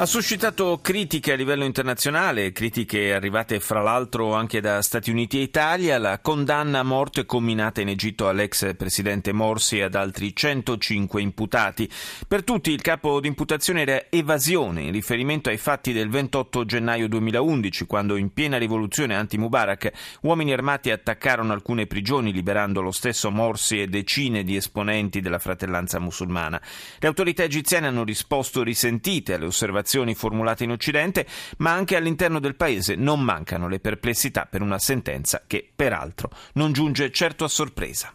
Ha suscitato critiche a livello internazionale, critiche arrivate fra l'altro anche da Stati Uniti e Italia, la condanna a morte comminata in Egitto all'ex presidente Morsi e ad altri 105 imputati. Per tutti il capo d'imputazione era evasione in riferimento ai fatti del 28 gennaio 2011, quando in piena rivoluzione anti-Mubarak uomini armati attaccarono alcune prigioni liberando lo stesso Morsi e decine di esponenti della fratellanza musulmana. Le autorità egiziane hanno risposto risentite alle osservazioni osservazioni formulate in Occidente, ma anche all'interno del paese non mancano le perplessità per una sentenza che, peraltro, non giunge certo a sorpresa.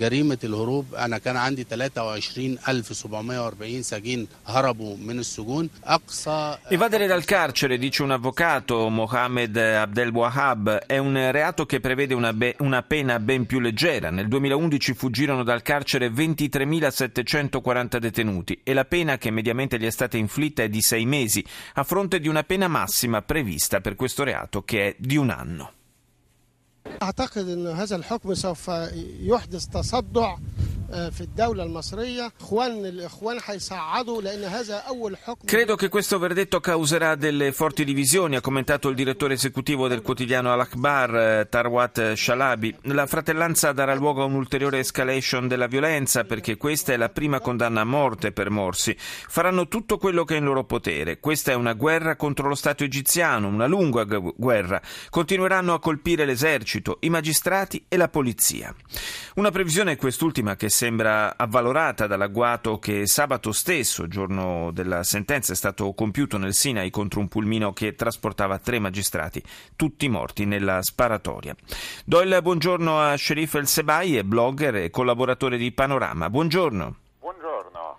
جريمة الهروب أنا كان عندي 23740 سجين هربوا من السجون أقصى Evadere dal carcere, dice un avvocato, Mohamed Abdel Wahab, è un reato che prevede una, be- una pena ben più leggera. Nel 2011 fuggirono dal carcere 23.740 detenuti e la pena che mediamente gli è stata inflitta è di sei mesi, a fronte di una pena massima prevista per questo reato che è di un anno. أعتقد أن هذا الحكم سوف يحدث تصدع Credo che questo verdetto causerà delle forti divisioni, ha commentato il direttore esecutivo del quotidiano Al-Akbar, eh, Tarwat Shalabi. La fratellanza darà luogo a un'ulteriore escalation della violenza perché questa è la prima condanna a morte per Morsi. Faranno tutto quello che è in loro potere. Questa è una guerra contro lo Stato egiziano, una lunga guerra. Continueranno a colpire l'esercito, i magistrati e la polizia. Una previsione quest'ultima che sembra avvalorata dall'agguato che sabato stesso, giorno della sentenza, è stato compiuto nel Sinai contro un pulmino che trasportava tre magistrati, tutti morti nella sparatoria. Do il buongiorno a Sherif El Sebai, blogger e collaboratore di Panorama. Buongiorno. Buongiorno.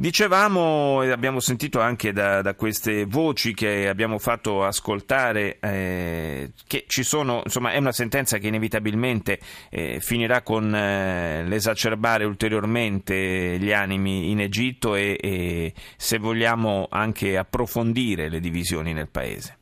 Dicevamo e abbiamo sentito anche da, da, queste voci che abbiamo fatto ascoltare eh, che ci sono, insomma, è una sentenza che inevitabilmente eh, finirà con eh, l'esacerbare ulteriormente gli animi in Egitto e, e se vogliamo anche approfondire le divisioni nel paese.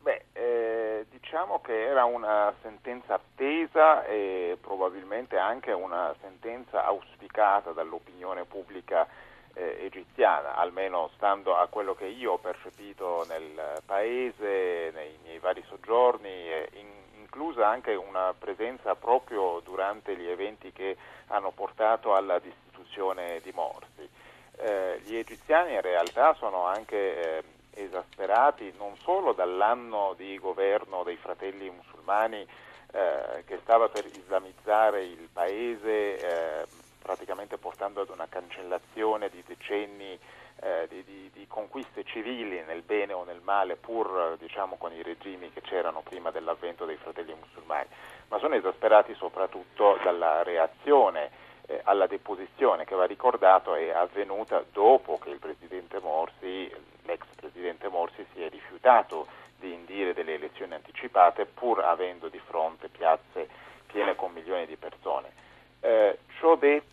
Beh, eh, diciamo che era una sentenza attesa e probabilmente anche una sentenza auspicata dall'opinione pubblica eh, egiziana, almeno stando a quello che io ho percepito nel paese, nei miei vari soggiorni, eh, in, inclusa anche una presenza proprio durante gli eventi che hanno portato alla destituzione di Morsi. Eh, gli egiziani in realtà sono anche esasperati non solo dall'anno di governo dei fratelli musulmani che stava per islamizzare il paese praticamente portando ad una cancellazione di decenni eh, di, di, di, conquiste civili nel bene o nel male, pur diciamo, con i regimi che c'erano prima dell'avvento dei fratelli musulmani, ma sono esasperati soprattutto dalla reazione eh, alla deposizione che va ricordato è avvenuta dopo che presidente Morsi, l'ex presidente Morsi, si è rifiutato di indire delle elezioni anticipate pur avendo di fronte piazze piene con milioni di persone. Eh, ciò detto,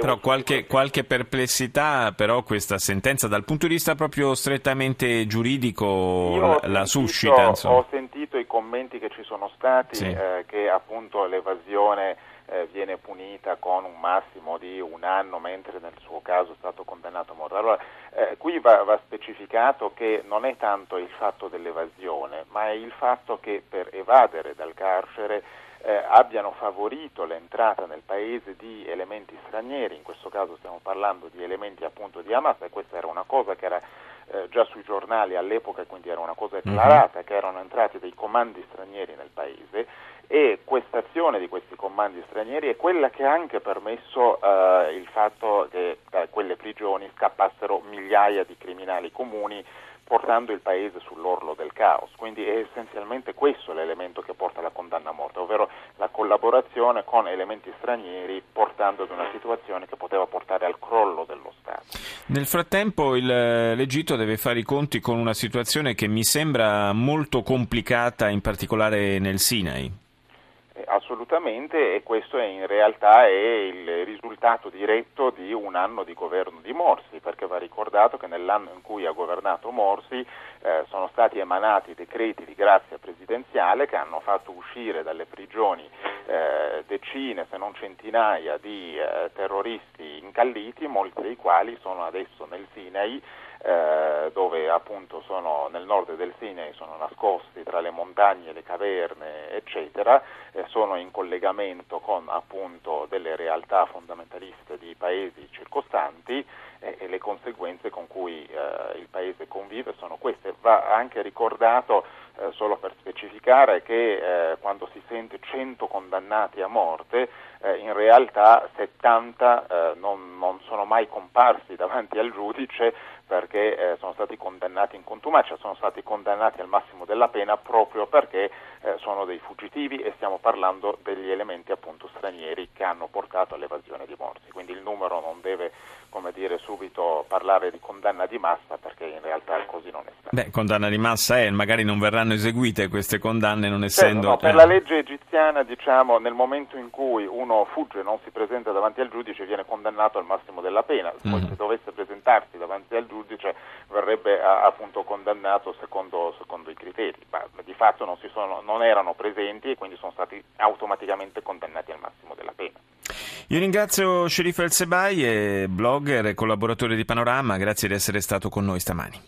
però qualche, qualche, perplessità, però questa sentenza dal punto di vista proprio strettamente giuridico la, sentito, suscita. Insomma. Ho sentito i commenti che ci sono stati, Sì. eh, che appunto l'evasione eh, viene punita con un massimo di un anno, mentre nel suo caso è stato condannato a morte. Allora, eh, qui va, va specificato che non è tanto il fatto dell'evasione, ma è il fatto che per evadere dal carcere eh, abbiano favorito l'entrata nel paese di elementi stranieri, in questo caso stiamo parlando di elementi appunto di Hamas e questa era una cosa che era eh, già sui giornali all'epoca, quindi era una cosa acclarata, che erano entrati dei comandi stranieri nel paese e questa azione di questi comandi stranieri è quella che ha anche permesso eh, il fatto che da quelle prigioni scappassero migliaia di criminali comuni portando il paese sull'orlo del caos. Quindi è essenzialmente questo l'elemento che porta alla condanna a morte, ovvero la collaborazione con elementi stranieri portando ad una situazione che poteva portare al crollo dello Stato. Nel frattempo il, l'Egitto deve fare i conti con una situazione che mi sembra molto complicata, in particolare nel Sinai. Assolutamente e questo in realtà è il risultato diretto di un anno di governo di Morsi, perché va ricordato che nell'anno in cui ha governato Morsi eh, sono stati emanati decreti di grazia presidenziale che hanno fatto uscire dalle prigioni eh, decine se non centinaia di eh, terroristi incalliti, molti dei quali sono adesso nel Sinai eh, dove appunto sono nel nord del Sinai, sono nascosti tra le montagne, le caverne, eccetera, sono in collegamento con appunto delle realtà fondamentaliste di paesi circostanti e le conseguenze con cui eh, il paese convive sono queste. Va anche ricordato eh, solo per specificare che eh, quando si sente 100 condannati a morte, eh, in realtà 70 eh, non, non, sono mai comparsi davanti al giudice perché eh, sono stati condannati in contumacia, sono stati condannati al massimo della pena proprio perché sono dei fuggitivi e stiamo parlando degli elementi appunto stranieri che hanno portato all'evasione di morti. Quindi il numero non deve come dire, subito parlare di condanna di massa perché in realtà così non è stato. Beh, condanna di massa è, magari non verranno eseguite queste condanne non essendo... Certo, no, per la legge egiziana diciamo nel momento in cui uno fugge e non si presenta davanti al giudice viene condannato al massimo della pena, poi mm-hmm. se dovesse presentarsi davanti al giudice verrebbe appunto condannato secondo, secondo, i criteri, ma di fatto non, sono, non erano presenti e quindi sono stati automaticamente condannati al massimo della pena. Io ringrazio Scerif El Sebai, blogger e collaboratore di Panorama, grazie di essere stato con noi stamani.